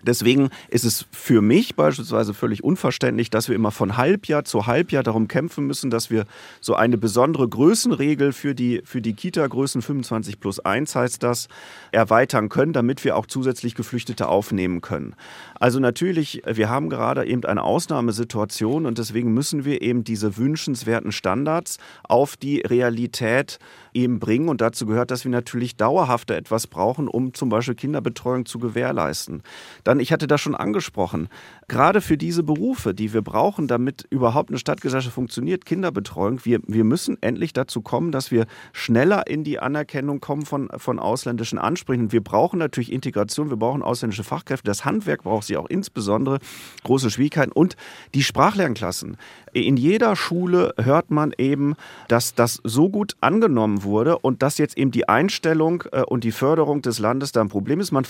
Deswegen ist es für mich beispielsweise völlig unverständlich, dass wir immer von Halbjahr zu Halbjahr darum kämpfen müssen, dass wir so eine besondere Größenregel für die, für die Kita-Größen 25 plus 1 heißt das, erweitern können, damit wir auch zusätzlich Geflüchtete aufnehmen können. Also natürlich, wir haben gerade eben eine Ausnahmesituation und deswegen müssen wir eben diese wünschenswerten Standards auf die Realität eben bringen. Und dazu gehört, dass wir natürlich dauerhafter etwas brauchen, um zum Beispiel Kinderbetreuung zu gewährleisten. Dann, ich hatte das schon angesprochen, gerade für diese Berufe, die wir brauchen, damit überhaupt eine Stadtgesellschaft funktioniert, Kinderbetreuung, wir, wir müssen endlich dazu kommen, dass wir schneller in die Anerkennung kommen von, von ausländischen Ansprüchen. Wir brauchen natürlich Integration, wir brauchen ausländische Fachkräfte, das Handwerk braucht sie auch insbesondere, große Schwierigkeiten und die Sprachlernklassen. In jeder Schule hört man eben, dass das so gut angenommen wurde und dass jetzt eben die Einstellung äh, und die Förderung des Landes da ein Problem ist. Man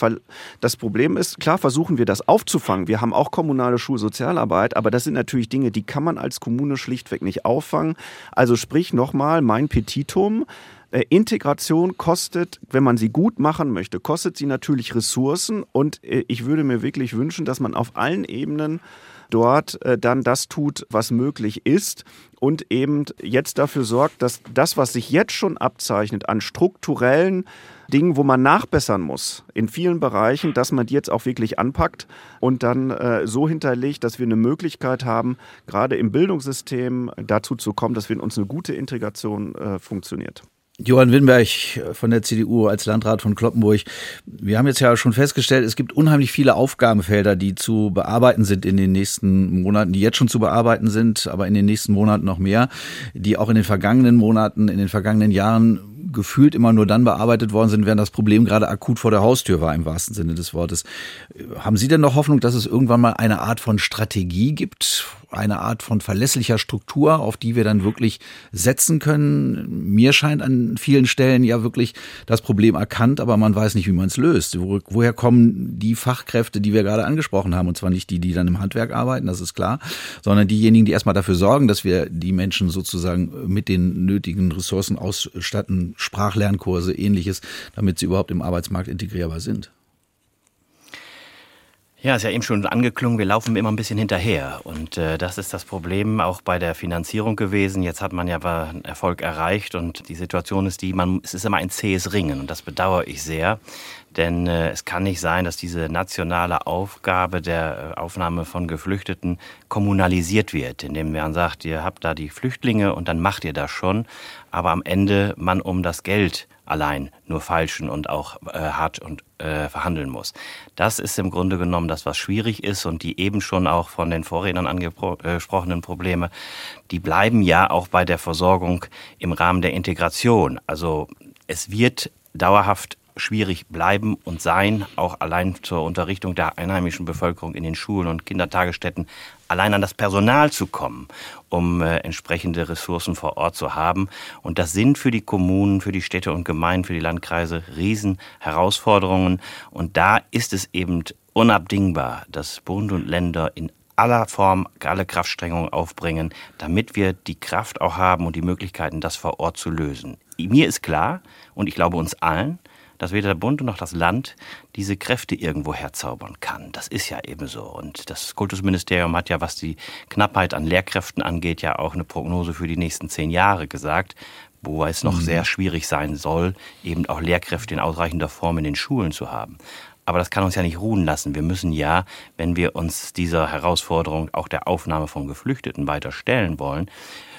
das Problem ist, klar versuchen wir das aufzufangen. Wir haben auch kommunale Schulsozialarbeit, aber das sind natürlich Dinge, die kann man als Kommune schlichtweg nicht auffangen. Also sprich nochmal mein Petitum. Äh, Integration kostet, wenn man sie gut machen möchte, kostet sie natürlich Ressourcen und äh, ich würde mir wirklich wünschen, dass man auf allen Ebenen dort äh, dann das tut, was möglich ist und eben jetzt dafür sorgt, dass das, was sich jetzt schon abzeichnet an strukturellen Dingen, wo man nachbessern muss in vielen Bereichen, dass man die jetzt auch wirklich anpackt und dann äh, so hinterlegt, dass wir eine Möglichkeit haben, gerade im Bildungssystem dazu zu kommen, dass wir uns eine gute Integration äh, funktioniert. Johann Winberg von der CDU als Landrat von Kloppenburg. Wir haben jetzt ja schon festgestellt, es gibt unheimlich viele Aufgabenfelder, die zu bearbeiten sind in den nächsten Monaten, die jetzt schon zu bearbeiten sind, aber in den nächsten Monaten noch mehr, die auch in den vergangenen Monaten, in den vergangenen Jahren gefühlt immer nur dann bearbeitet worden sind, wenn das Problem gerade akut vor der Haustür war, im wahrsten Sinne des Wortes. Haben Sie denn noch Hoffnung, dass es irgendwann mal eine Art von Strategie gibt, eine Art von verlässlicher Struktur, auf die wir dann wirklich setzen können? Mir scheint an vielen Stellen ja wirklich das Problem erkannt, aber man weiß nicht, wie man es löst. Wo, woher kommen die Fachkräfte, die wir gerade angesprochen haben? Und zwar nicht die, die dann im Handwerk arbeiten, das ist klar, sondern diejenigen, die erstmal dafür sorgen, dass wir die Menschen sozusagen mit den nötigen Ressourcen ausstatten, Sprachlernkurse, ähnliches, damit sie überhaupt im Arbeitsmarkt integrierbar sind. Ja, ist ja eben schon angeklungen, wir laufen immer ein bisschen hinterher. Und äh, das ist das Problem auch bei der Finanzierung gewesen. Jetzt hat man ja einen Erfolg erreicht und die Situation ist die, man, es ist immer ein zähes Ringen und das bedauere ich sehr. Denn äh, es kann nicht sein, dass diese nationale Aufgabe der äh, Aufnahme von Geflüchteten kommunalisiert wird, indem man sagt, ihr habt da die Flüchtlinge und dann macht ihr das schon, aber am Ende man um das Geld allein nur falschen und auch äh, hart und äh, verhandeln muss. Das ist im Grunde genommen das, was schwierig ist und die eben schon auch von den Vorrednern angesprochenen Probleme, die bleiben ja auch bei der Versorgung im Rahmen der Integration. Also es wird dauerhaft schwierig bleiben und sein, auch allein zur Unterrichtung der einheimischen Bevölkerung in den Schulen und Kindertagesstätten, allein an das Personal zu kommen, um äh, entsprechende Ressourcen vor Ort zu haben. Und das sind für die Kommunen, für die Städte und Gemeinden, für die Landkreise Riesenherausforderungen. Und da ist es eben unabdingbar, dass Bund und Länder in aller Form alle Kraftstrengungen aufbringen, damit wir die Kraft auch haben und die Möglichkeiten, das vor Ort zu lösen. Mir ist klar, und ich glaube uns allen, dass weder der Bund noch das Land diese Kräfte irgendwo herzaubern kann. Das ist ja eben so. Und das Kultusministerium hat ja, was die Knappheit an Lehrkräften angeht, ja auch eine Prognose für die nächsten zehn Jahre gesagt, wo es noch mhm. sehr schwierig sein soll, eben auch Lehrkräfte in ausreichender Form in den Schulen zu haben. Aber das kann uns ja nicht ruhen lassen. Wir müssen ja, wenn wir uns dieser Herausforderung auch der Aufnahme von Geflüchteten weiter stellen wollen,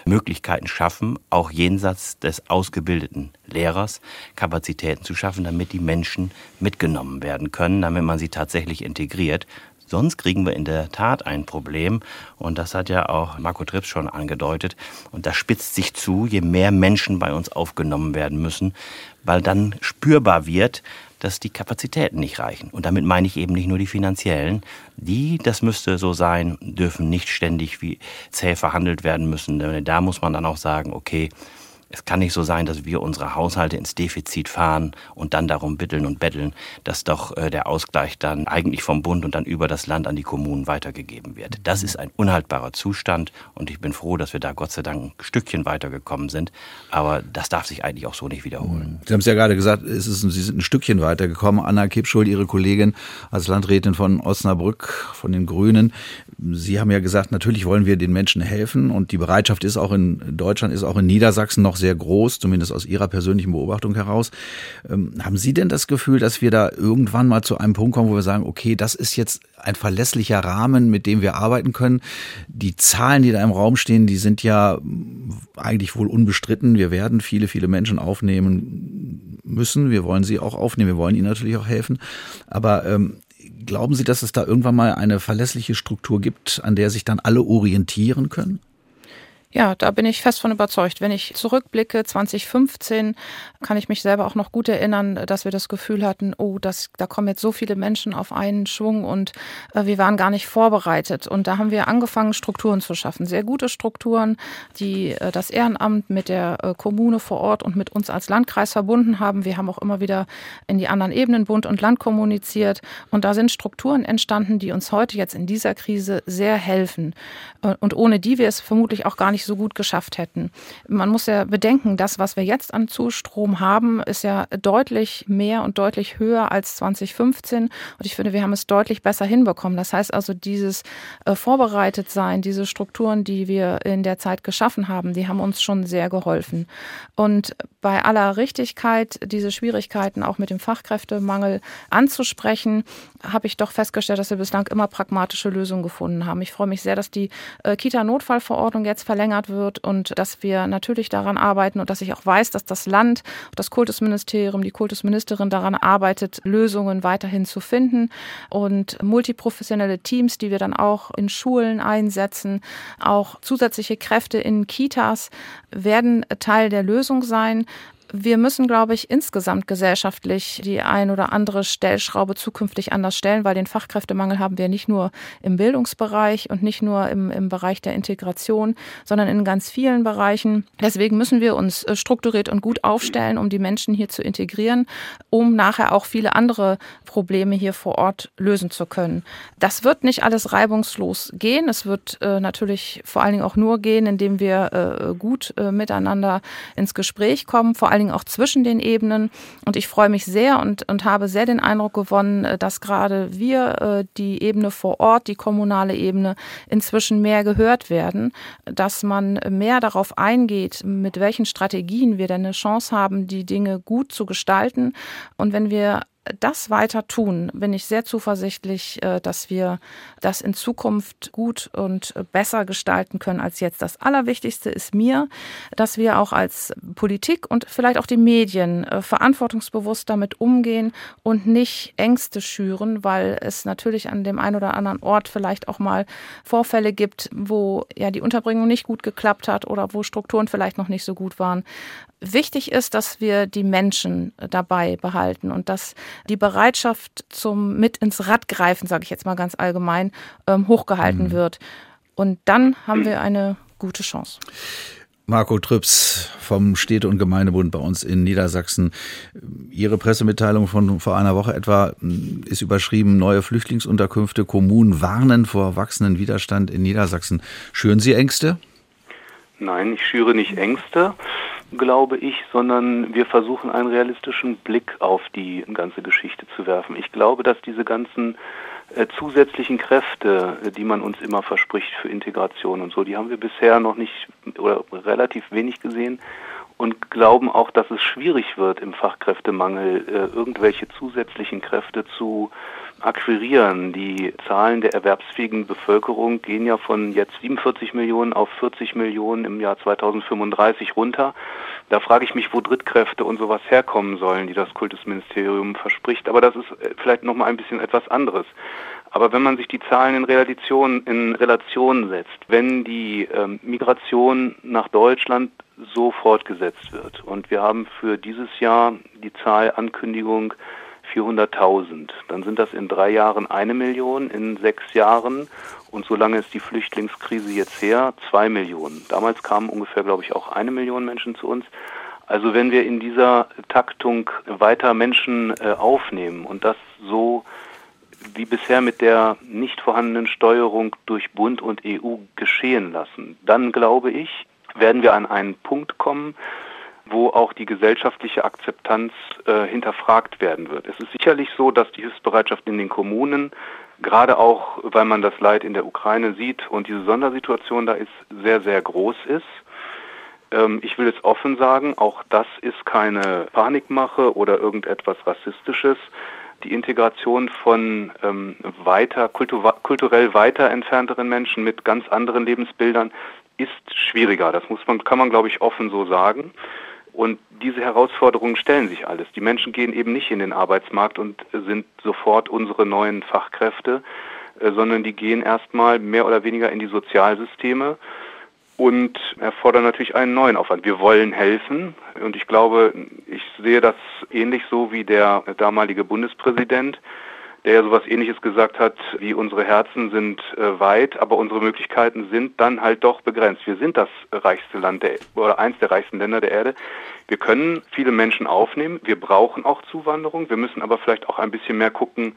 Möglichkeiten schaffen, auch jenseits des ausgebildeten Lehrers Kapazitäten zu schaffen, damit die Menschen mitgenommen werden können, damit man sie tatsächlich integriert. Sonst kriegen wir in der Tat ein Problem. Und das hat ja auch Marco Trips schon angedeutet. Und das spitzt sich zu, je mehr Menschen bei uns aufgenommen werden müssen, weil dann spürbar wird, dass die Kapazitäten nicht reichen. Und damit meine ich eben nicht nur die finanziellen. Die, das müsste so sein, dürfen nicht ständig wie zäh verhandelt werden müssen. Da muss man dann auch sagen, okay, Es kann nicht so sein, dass wir unsere Haushalte ins Defizit fahren und dann darum bitteln und betteln, dass doch äh, der Ausgleich dann eigentlich vom Bund und dann über das Land an die Kommunen weitergegeben wird. Das ist ein unhaltbarer Zustand und ich bin froh, dass wir da Gott sei Dank ein Stückchen weitergekommen sind. Aber das darf sich eigentlich auch so nicht wiederholen. Sie haben es ja gerade gesagt, es ist, Sie sind ein Stückchen weitergekommen. Anna Kipschuld, Ihre Kollegin als Landrätin von Osnabrück, von den Grünen. Sie haben ja gesagt, natürlich wollen wir den Menschen helfen und die Bereitschaft ist auch in Deutschland, ist auch in Niedersachsen noch sehr groß, zumindest aus Ihrer persönlichen Beobachtung heraus. Ähm, haben Sie denn das Gefühl, dass wir da irgendwann mal zu einem Punkt kommen, wo wir sagen, okay, das ist jetzt ein verlässlicher Rahmen, mit dem wir arbeiten können? Die Zahlen, die da im Raum stehen, die sind ja eigentlich wohl unbestritten. Wir werden viele, viele Menschen aufnehmen müssen. Wir wollen sie auch aufnehmen. Wir wollen ihnen natürlich auch helfen. Aber ähm, glauben Sie, dass es da irgendwann mal eine verlässliche Struktur gibt, an der sich dann alle orientieren können? Ja, da bin ich fest von überzeugt. Wenn ich zurückblicke, 2015, kann ich mich selber auch noch gut erinnern, dass wir das Gefühl hatten, oh, das, da kommen jetzt so viele Menschen auf einen Schwung und äh, wir waren gar nicht vorbereitet. Und da haben wir angefangen, Strukturen zu schaffen. Sehr gute Strukturen, die äh, das Ehrenamt mit der äh, Kommune vor Ort und mit uns als Landkreis verbunden haben. Wir haben auch immer wieder in die anderen Ebenen Bund und Land kommuniziert. Und da sind Strukturen entstanden, die uns heute jetzt in dieser Krise sehr helfen. Äh, und ohne die wir es vermutlich auch gar nicht nicht so gut geschafft hätten. Man muss ja bedenken, das, was wir jetzt an Zustrom haben, ist ja deutlich mehr und deutlich höher als 2015. Und ich finde, wir haben es deutlich besser hinbekommen. Das heißt also, dieses äh, Vorbereitetsein, diese Strukturen, die wir in der Zeit geschaffen haben, die haben uns schon sehr geholfen. Und bei aller Richtigkeit, diese Schwierigkeiten auch mit dem Fachkräftemangel anzusprechen, habe ich doch festgestellt, dass wir bislang immer pragmatische Lösungen gefunden haben. Ich freue mich sehr, dass die äh, Kita-Notfallverordnung jetzt verlängert wird und dass wir natürlich daran arbeiten und dass ich auch weiß, dass das Land, das Kultusministerium, die Kultusministerin daran arbeitet, Lösungen weiterhin zu finden und multiprofessionelle Teams, die wir dann auch in Schulen einsetzen, auch zusätzliche Kräfte in Kitas werden Teil der Lösung sein. Wir müssen, glaube ich, insgesamt gesellschaftlich die ein oder andere Stellschraube zukünftig anders stellen, weil den Fachkräftemangel haben wir nicht nur im Bildungsbereich und nicht nur im, im Bereich der Integration, sondern in ganz vielen Bereichen. Deswegen müssen wir uns äh, strukturiert und gut aufstellen, um die Menschen hier zu integrieren, um nachher auch viele andere Probleme hier vor Ort lösen zu können. Das wird nicht alles reibungslos gehen. Es wird äh, natürlich vor allen Dingen auch nur gehen, indem wir äh, gut äh, miteinander ins Gespräch kommen, vor allen Dingen auch zwischen den Ebenen. Und ich freue mich sehr und, und habe sehr den Eindruck gewonnen, äh, dass gerade wir, äh, die Ebene vor Ort, die kommunale Ebene, inzwischen mehr gehört werden, dass man mehr darauf eingeht, mit welchen Strategien wir denn eine Chance haben, die Dinge gut zu gestalten. Und wenn wir das weiter tun, bin ich sehr zuversichtlich, äh, dass wir das in Zukunft gut und besser gestalten können als jetzt. Das Allerwichtigste ist mir, dass wir auch als Politik und vielleicht auch die Medien äh, verantwortungsbewusst damit umgehen und nicht Ängste schüren, weil es natürlich an dem einen oder anderen Ort vielleicht auch mal Vorfälle gibt, wo ja die Unterbringung nicht gut geklappt hat oder wo Strukturen vielleicht noch nicht so gut waren. Wichtig ist, dass wir die Menschen dabei behalten und dass die Bereitschaft zum mit ins Rad greifen, sage ich jetzt mal ganz allgemein, ähm, hochgehalten mhm. wird. Und dann haben wir eine gute Chance. Marco Trüps vom Städte- und Gemeindebund bei uns in Niedersachsen. Ihre Pressemitteilung von vor einer Woche etwa ist überschrieben, neue Flüchtlingsunterkünfte, Kommunen warnen vor wachsenden Widerstand in Niedersachsen. Schüren Sie Ängste? Nein, ich schüre nicht Ängste glaube ich, sondern wir versuchen einen realistischen Blick auf die ganze Geschichte zu werfen. Ich glaube, dass diese ganzen äh, zusätzlichen Kräfte, äh, die man uns immer verspricht für Integration und so, die haben wir bisher noch nicht oder relativ wenig gesehen und glauben auch, dass es schwierig wird im Fachkräftemangel äh, irgendwelche zusätzlichen Kräfte zu akquirieren. Die Zahlen der erwerbsfähigen Bevölkerung gehen ja von jetzt 47 Millionen auf 40 Millionen im Jahr 2035 runter. Da frage ich mich, wo Drittkräfte und sowas herkommen sollen, die das Kultusministerium verspricht. Aber das ist äh, vielleicht nochmal ein bisschen etwas anderes. Aber wenn man sich die Zahlen in Relation, in Relation setzt, wenn die ähm, Migration nach Deutschland so fortgesetzt wird und wir haben für dieses Jahr die Zahl Ankündigung 400.000. Dann sind das in drei Jahren eine Million, in sechs Jahren und so lange ist die Flüchtlingskrise jetzt her, zwei Millionen. Damals kamen ungefähr, glaube ich, auch eine Million Menschen zu uns. Also wenn wir in dieser Taktung weiter Menschen äh, aufnehmen und das so wie bisher mit der nicht vorhandenen Steuerung durch Bund und EU geschehen lassen, dann glaube ich, werden wir an einen Punkt kommen, wo auch die gesellschaftliche Akzeptanz äh, hinterfragt werden wird. Es ist sicherlich so, dass die Hilfsbereitschaft in den Kommunen, gerade auch weil man das Leid in der Ukraine sieht und diese Sondersituation da ist, sehr, sehr groß ist. Ähm, ich will jetzt offen sagen, auch das ist keine Panikmache oder irgendetwas Rassistisches. Die Integration von ähm, weiter, kultur kulturell weiter entfernteren Menschen mit ganz anderen Lebensbildern ist schwieriger. Das muss man, kann man, glaube ich, offen so sagen. Und diese Herausforderungen stellen sich alles. Die Menschen gehen eben nicht in den Arbeitsmarkt und sind sofort unsere neuen Fachkräfte, äh, sondern die gehen erstmal mehr oder weniger in die Sozialsysteme und erfordern natürlich einen neuen Aufwand. Wir wollen helfen und ich glaube, ich sehe das ähnlich so wie der damalige Bundespräsident, der ja sowas ähnliches gesagt hat, wie unsere Herzen sind äh, weit, aber unsere Möglichkeiten sind dann halt doch begrenzt. Wir sind das reichste Land der, oder eins der reichsten Länder der Erde. Wir können viele Menschen aufnehmen. Wir brauchen auch Zuwanderung. Wir müssen aber vielleicht auch ein bisschen mehr gucken,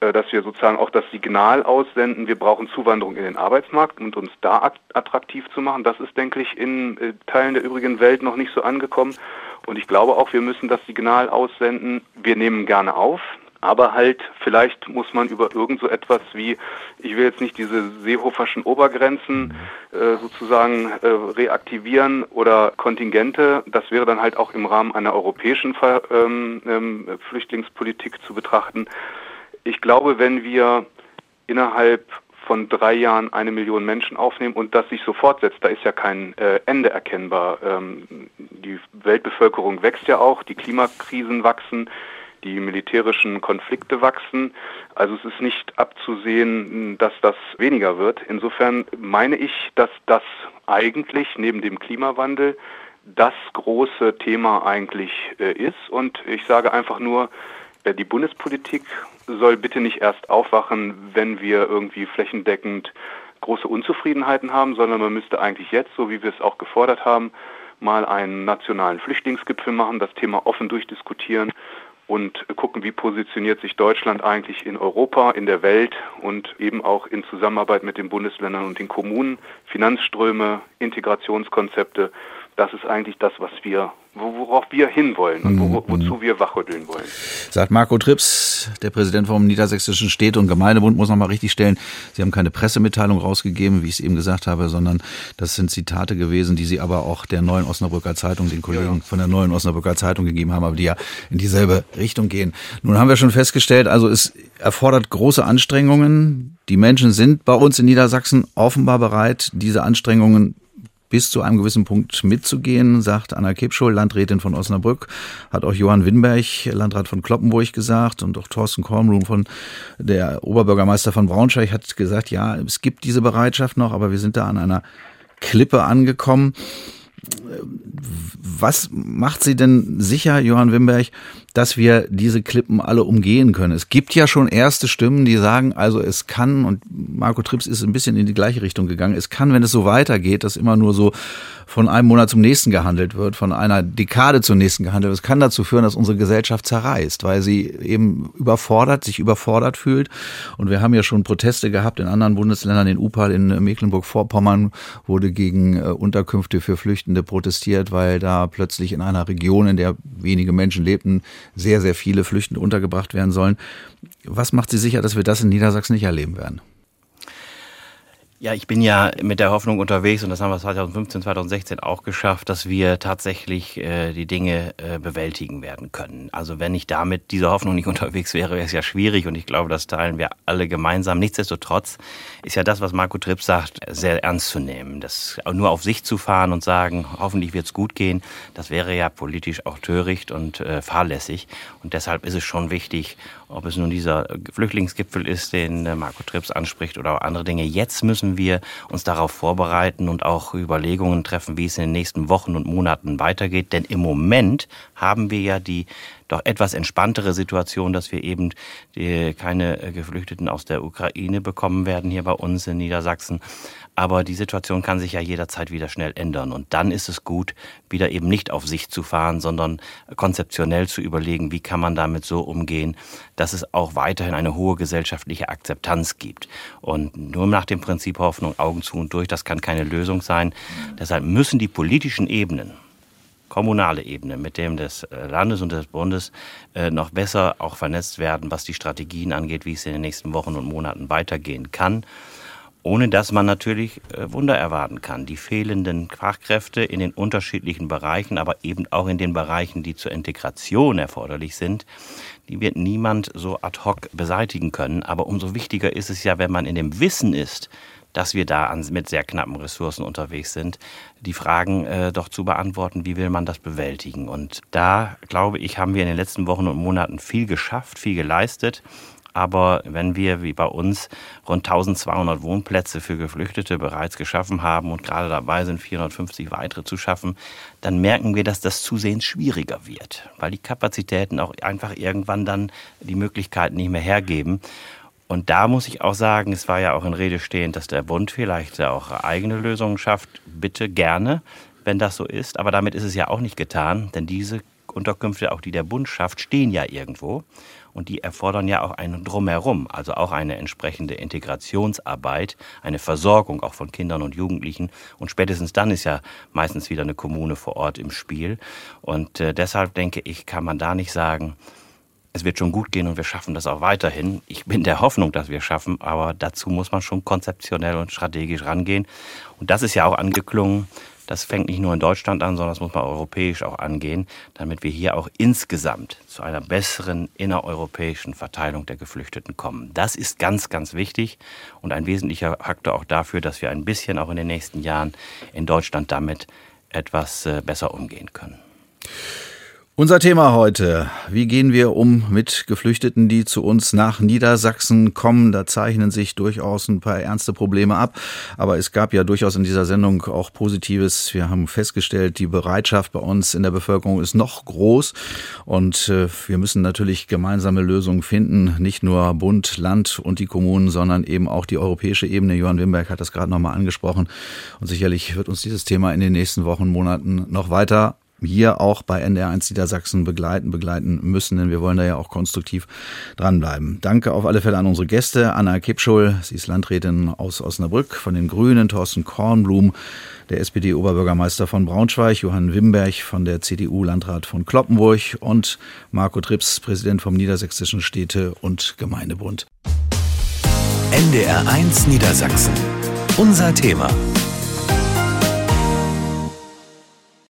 äh, dass wir sozusagen auch das Signal aussenden, wir brauchen Zuwanderung in den Arbeitsmarkt und uns da attraktiv zu machen. Das ist, denke ich, in äh, Teilen der übrigen Welt noch nicht so angekommen. Und ich glaube auch, wir müssen das Signal aussenden, wir nehmen gerne auf, aber halt, vielleicht muss man über irgend so etwas wie, ich will jetzt nicht diese seehoferschen Obergrenzen äh, sozusagen äh, reaktivieren oder Kontingente. Das wäre dann halt auch im Rahmen einer europäischen Ver ähm, ähm, Flüchtlingspolitik zu betrachten. Ich glaube, wenn wir innerhalb von drei Jahren eine Million Menschen aufnehmen und das sich so fortsetzt, da ist ja kein äh, Ende erkennbar. Ähm, die Weltbevölkerung wächst ja auch, die Klimakrisen wachsen, die militärischen Konflikte wachsen. Also es ist nicht abzusehen, dass das weniger wird. Insofern meine ich, dass das eigentlich neben dem Klimawandel das große Thema eigentlich äh, ist. Und ich sage einfach nur, äh, die Bundespolitik soll bitte nicht erst aufwachen, wenn wir irgendwie flächendeckend große Unzufriedenheiten haben, sondern man müsste eigentlich jetzt, so wie wir es auch gefordert haben, mal einen nationalen Flüchtlingsgipfel machen, das Thema offen durchdiskutieren und gucken, wie positioniert sich Deutschland eigentlich in Europa, in der Welt und eben auch in Zusammenarbeit mit den Bundesländern und den Kommunen, Finanzströme, Integrationskonzepte. Das ist eigentlich das, was wir worauf wir hinwollen und wo, mhm. wozu wir wachrütteln wollen. Sagt Marco Trips, der Präsident vom Niedersächsischen Städte- und Gemeindebund, muss noch mal richtig stellen, Sie haben keine Pressemitteilung rausgegeben, wie ich es eben gesagt habe, sondern das sind Zitate gewesen, die Sie aber auch der Neuen Osnabrücker Zeitung, den Kollegen ja. von der Neuen Osnabrücker Zeitung gegeben haben, aber die ja in dieselbe Richtung gehen. Nun haben wir schon festgestellt, also es erfordert große Anstrengungen. Die Menschen sind bei uns in Niedersachsen offenbar bereit, diese Anstrengungen bis zu einem gewissen Punkt mitzugehen, sagt Anna Kipschul, Landrätin von Osnabrück, hat auch Johann Winberg, Landrat von Kloppenburg gesagt. Und auch Thorsten Kornblum von der Oberbürgermeister von Braunschweig hat gesagt, ja, es gibt diese Bereitschaft noch, aber wir sind da an einer Klippe angekommen. Was macht Sie denn sicher, Johann Wimberg, dass wir diese Klippen alle umgehen können? Es gibt ja schon erste Stimmen, die sagen, also es kann, und Marco Trips ist ein bisschen in die gleiche Richtung gegangen, es kann, wenn es so weitergeht, dass immer nur so von einem Monat zum nächsten gehandelt wird, von einer Dekade zur nächsten gehandelt wird. Es kann dazu führen, dass unsere Gesellschaft zerreißt, weil sie eben überfordert, sich überfordert fühlt. Und wir haben ja schon Proteste gehabt in anderen Bundesländern, in Upal, in Mecklenburg-Vorpommern wurde gegen äh, Unterkünfte für Flüchtende protestiert, weil da plötzlich in einer Region, in der wenige Menschen lebten, sehr, sehr viele Flüchtende untergebracht werden sollen. Was macht Sie sicher, dass wir das in Niedersachsen nicht erleben werden? Ja, ich bin ja mit der Hoffnung unterwegs und das haben wir 2015, 2016 auch geschafft, dass wir tatsächlich äh, die Dinge äh, bewältigen werden können. Also wenn ich damit dieser Hoffnung nicht [LAUGHS] unterwegs wäre, wäre es ja schwierig und ich glaube, das teilen wir alle gemeinsam. Nichtsdestotrotz ist ja das, was Marco Tripp sagt, sehr ernst zu nehmen. Das nur auf sich zu fahren und sagen, hoffentlich wird es gut gehen, das wäre ja politisch auch töricht und äh, fahrlässig. Und deshalb ist es schon wichtig, ob es nun dieser Flüchtlingsgipfel ist, den äh, Marco Trips anspricht oder andere Dinge. Jetzt müssen wir uns darauf vorbereiten und auch Überlegungen treffen, wie es in den nächsten Wochen und Monaten weitergeht. Denn im Moment haben wir ja die doch etwas entspanntere Situation, dass wir eben die, keine Geflüchteten aus der Ukraine bekommen werden hier bei uns in Niedersachsen. Aber die Situation kann sich ja jederzeit wieder schnell ändern. Und dann ist es gut, wieder eben nicht auf sich zu fahren, sondern konzeptionell zu überlegen, wie kann man damit so umgehen, dass es auch weiterhin eine hohe gesellschaftliche Akzeptanz gibt. Und nur nach dem Prinzip Hoffnung, Augen zu und durch, das kann keine Lösung sein. Deshalb müssen die politischen Ebenen, kommunale Ebene mit dem des äh, Landes und des Bundes äh, noch besser auch vernetzt werden, was die Strategien angeht, wie es in den nächsten Wochen und Monaten weitergehen kann ohne dass man natürlich äh, Wunder erwarten kann. Die fehlenden Fachkräfte in den unterschiedlichen Bereichen, aber eben auch in den Bereichen, die zur Integration erforderlich sind, die wird niemand so ad hoc beseitigen können. Aber umso wichtiger ist es ja, wenn man in dem Wissen ist, dass wir da mit sehr knappen Ressourcen unterwegs sind, die Fragen äh, doch zu beantworten, wie will man das bewältigen. Und da, glaube ich, haben wir in den letzten Wochen und Monaten viel geschafft, viel geleistet. Aber wenn wir wie bei uns rund 1200 Wohnplätze für Geflüchtete bereits geschaffen haben und gerade dabei sind, 450 weitere zu schaffen, dann merken wir, dass das zusehends schwieriger wird, weil die Kapazitäten auch einfach irgendwann dann die Möglichkeiten nicht mehr hergeben. Und da muss ich auch sagen, es war ja auch in Rede stehend, dass der Bund vielleicht auch eigene Lösungen schafft. Bitte gerne, wenn das so ist. Aber damit ist es ja auch nicht getan, denn diese Unterkünfte, auch die der Bund schafft, stehen ja irgendwo und die erfordern ja auch ein Drumherum, also auch eine entsprechende Integrationsarbeit, eine Versorgung auch von Kindern und Jugendlichen. Und spätestens dann ist ja meistens wieder eine Kommune vor Ort im Spiel. Und äh, deshalb denke ich, kann man da nicht sagen, es wird schon gut gehen und wir schaffen das auch weiterhin. Ich bin der Hoffnung, dass wir es schaffen, aber dazu muss man schon konzeptionell und strategisch rangehen. Und das ist ja auch angeklungen das fängt nicht nur in Deutschland an, sondern das muss man europäisch auch angehen, damit wir hier auch insgesamt zu einer besseren innereuropäischen Verteilung der Geflüchteten kommen. Das ist ganz, ganz wichtig und ein wesentlicher Faktor auch dafür, dass wir ein bisschen auch in den nächsten Jahren in Deutschland damit etwas äh, besser umgehen können. Unser Thema heute. Wie gehen wir um mit Geflüchteten, die zu uns nach Niedersachsen kommen? Da zeichnen sich durchaus ein paar ernste Probleme ab. Aber es gab ja durchaus in dieser Sendung auch Positives. Wir haben festgestellt, die Bereitschaft bei uns in der Bevölkerung ist noch groß. Und äh, wir müssen natürlich gemeinsame Lösungen finden. Nicht nur Bund, Land und die Kommunen, sondern eben auch die europäische Ebene. Johann Wimberg hat das gerade nochmal angesprochen. Und sicherlich wird uns dieses Thema in den nächsten Wochen, Monaten noch weiter hier auch bei NDR1 Niedersachsen begleiten, begleiten müssen, denn wir wollen da ja auch konstruktiv dranbleiben. Danke auf alle Fälle an unsere Gäste. Anna Kipschul, sie ist Landrätin aus Osnabrück von den Grünen, Thorsten Kornblum, der SPD-Oberbürgermeister von Braunschweig, Johann Wimberg von der CDU-Landrat von Kloppenburg und Marco Trips, Präsident vom Niedersächsischen Städte- und Gemeindebund. NDR1 Niedersachsen. Unser Thema.